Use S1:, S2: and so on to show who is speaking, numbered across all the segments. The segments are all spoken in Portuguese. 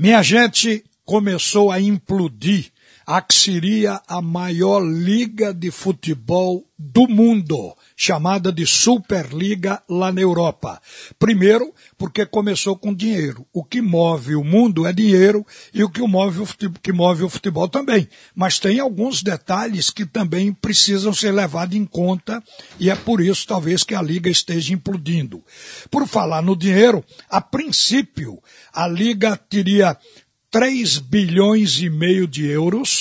S1: Minha gente começou a implodir a que seria a maior liga de futebol do mundo, chamada de Superliga lá na Europa. Primeiro, porque começou com dinheiro. O que move o mundo é dinheiro e o que move o futebol, que move o futebol também. Mas tem alguns detalhes que também precisam ser levados em conta e é por isso talvez que a liga esteja implodindo. Por falar no dinheiro, a princípio a liga teria 3 bilhões e meio de euros.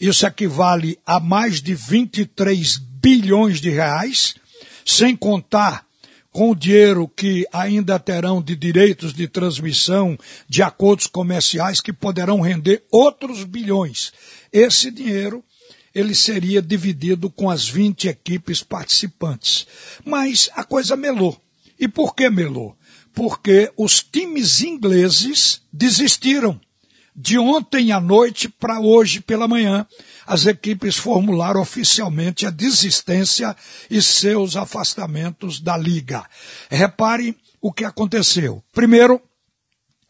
S1: Isso equivale a mais de 23 bilhões de reais, sem contar com o dinheiro que ainda terão de direitos de transmissão, de acordos comerciais que poderão render outros bilhões. Esse dinheiro ele seria dividido com as 20 equipes participantes. Mas a coisa melou. E por que melou? Porque os times ingleses desistiram de ontem à noite para hoje pela manhã, as equipes formularam oficialmente a desistência e seus afastamentos da liga. Repare o que aconteceu. Primeiro,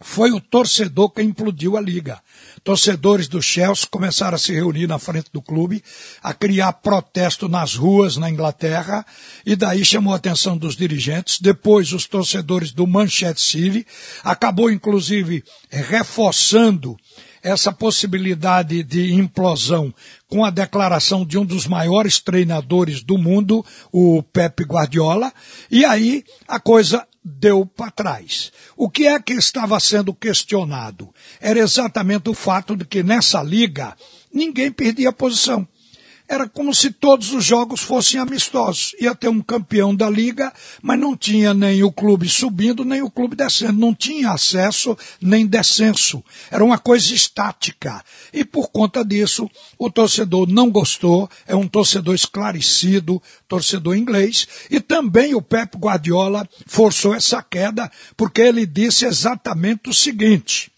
S1: foi o torcedor que implodiu a liga. Torcedores do Chelsea começaram a se reunir na frente do clube, a criar protesto nas ruas na Inglaterra, e daí chamou a atenção dos dirigentes. Depois, os torcedores do Manchester City, acabou inclusive reforçando essa possibilidade de implosão com a declaração de um dos maiores treinadores do mundo, o Pep Guardiola, e aí a coisa deu para trás. O que é que estava sendo questionado? Era exatamente o fato de que nessa liga ninguém perdia posição. Era como se todos os jogos fossem amistosos. Ia ter um campeão da liga, mas não tinha nem o clube subindo, nem o clube descendo. Não tinha acesso nem descenso. Era uma coisa estática. E por conta disso, o torcedor não gostou. É um torcedor esclarecido, torcedor inglês. E também o Pep Guardiola forçou essa queda, porque ele disse exatamente o seguinte.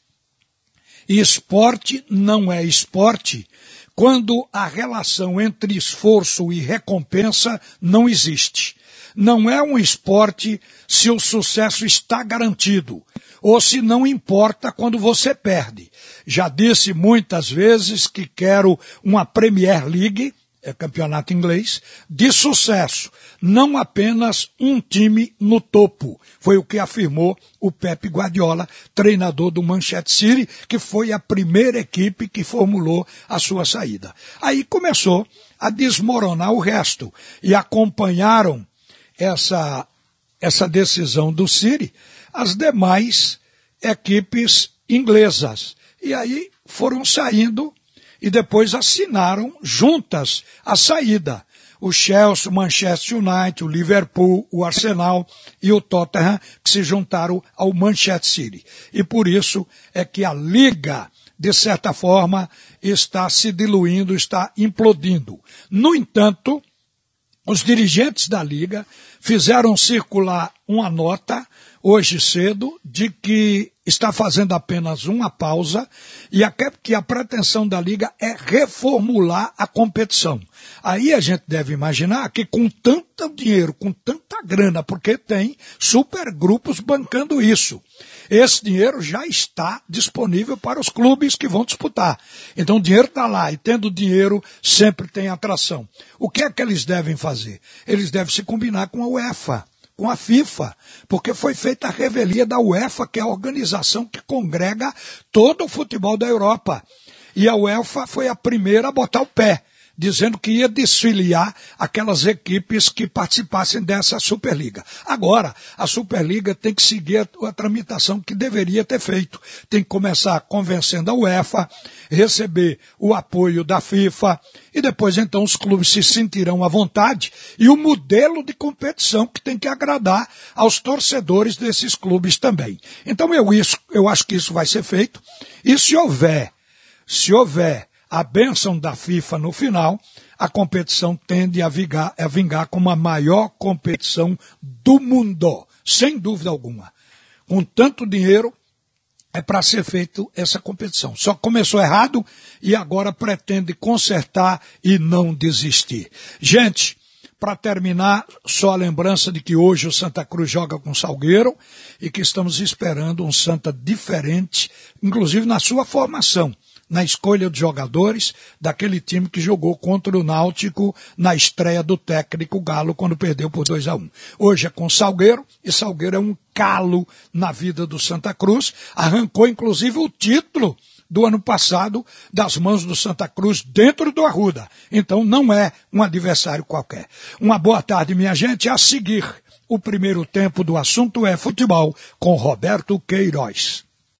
S1: Esporte não é esporte quando a relação entre esforço e recompensa não existe. Não é um esporte se o sucesso está garantido, ou se não importa quando você perde. Já disse muitas vezes que quero uma Premier League, é campeonato inglês, de sucesso. Não apenas um time no topo. Foi o que afirmou o Pep Guardiola, treinador do Manchester City, que foi a primeira equipe que formulou a sua saída. Aí começou a desmoronar o resto e acompanharam essa, essa decisão do City as demais equipes inglesas. E aí foram saindo e depois assinaram juntas a saída. O Chelsea, o Manchester United, o Liverpool, o Arsenal e o Tottenham que se juntaram ao Manchester City. E por isso é que a liga, de certa forma, está se diluindo, está implodindo. No entanto, os dirigentes da liga fizeram circular uma nota hoje cedo de que está fazendo apenas uma pausa e a, que a pretensão da liga é reformular a competição. Aí a gente deve imaginar que com tanto dinheiro, com tanta grana, porque tem supergrupos bancando isso, esse dinheiro já está disponível para os clubes que vão disputar. Então o dinheiro está lá e tendo dinheiro sempre tem atração. O que é que eles devem fazer? Eles devem se combinar com a UEFA com a FIFA, porque foi feita a revelia da UEFA, que é a organização que congrega todo o futebol da Europa. E a UEFA foi a primeira a botar o pé dizendo que ia desfiliar aquelas equipes que participassem dessa Superliga. Agora, a Superliga tem que seguir a, a tramitação que deveria ter feito. Tem que começar convencendo a UEFA, receber o apoio da FIFA, e depois então os clubes se sentirão à vontade e o modelo de competição que tem que agradar aos torcedores desses clubes também. Então eu, isso, eu acho que isso vai ser feito. E se houver, se houver a bênção da FIFA no final, a competição tende a vingar, a vingar como a maior competição do mundo, sem dúvida alguma. Com tanto dinheiro, é para ser feito essa competição. Só começou errado e agora pretende consertar e não desistir. Gente, para terminar, só a lembrança de que hoje o Santa Cruz joga com Salgueiro e que estamos esperando um Santa diferente, inclusive na sua formação na escolha de jogadores daquele time que jogou contra o Náutico na estreia do técnico Galo quando perdeu por 2 a 1 um. Hoje é com Salgueiro, e Salgueiro é um calo na vida do Santa Cruz, arrancou inclusive o título do ano passado das mãos do Santa Cruz dentro do Arruda. Então não é um adversário qualquer. Uma boa tarde, minha gente. A seguir, o primeiro tempo do assunto é futebol com Roberto Queiroz.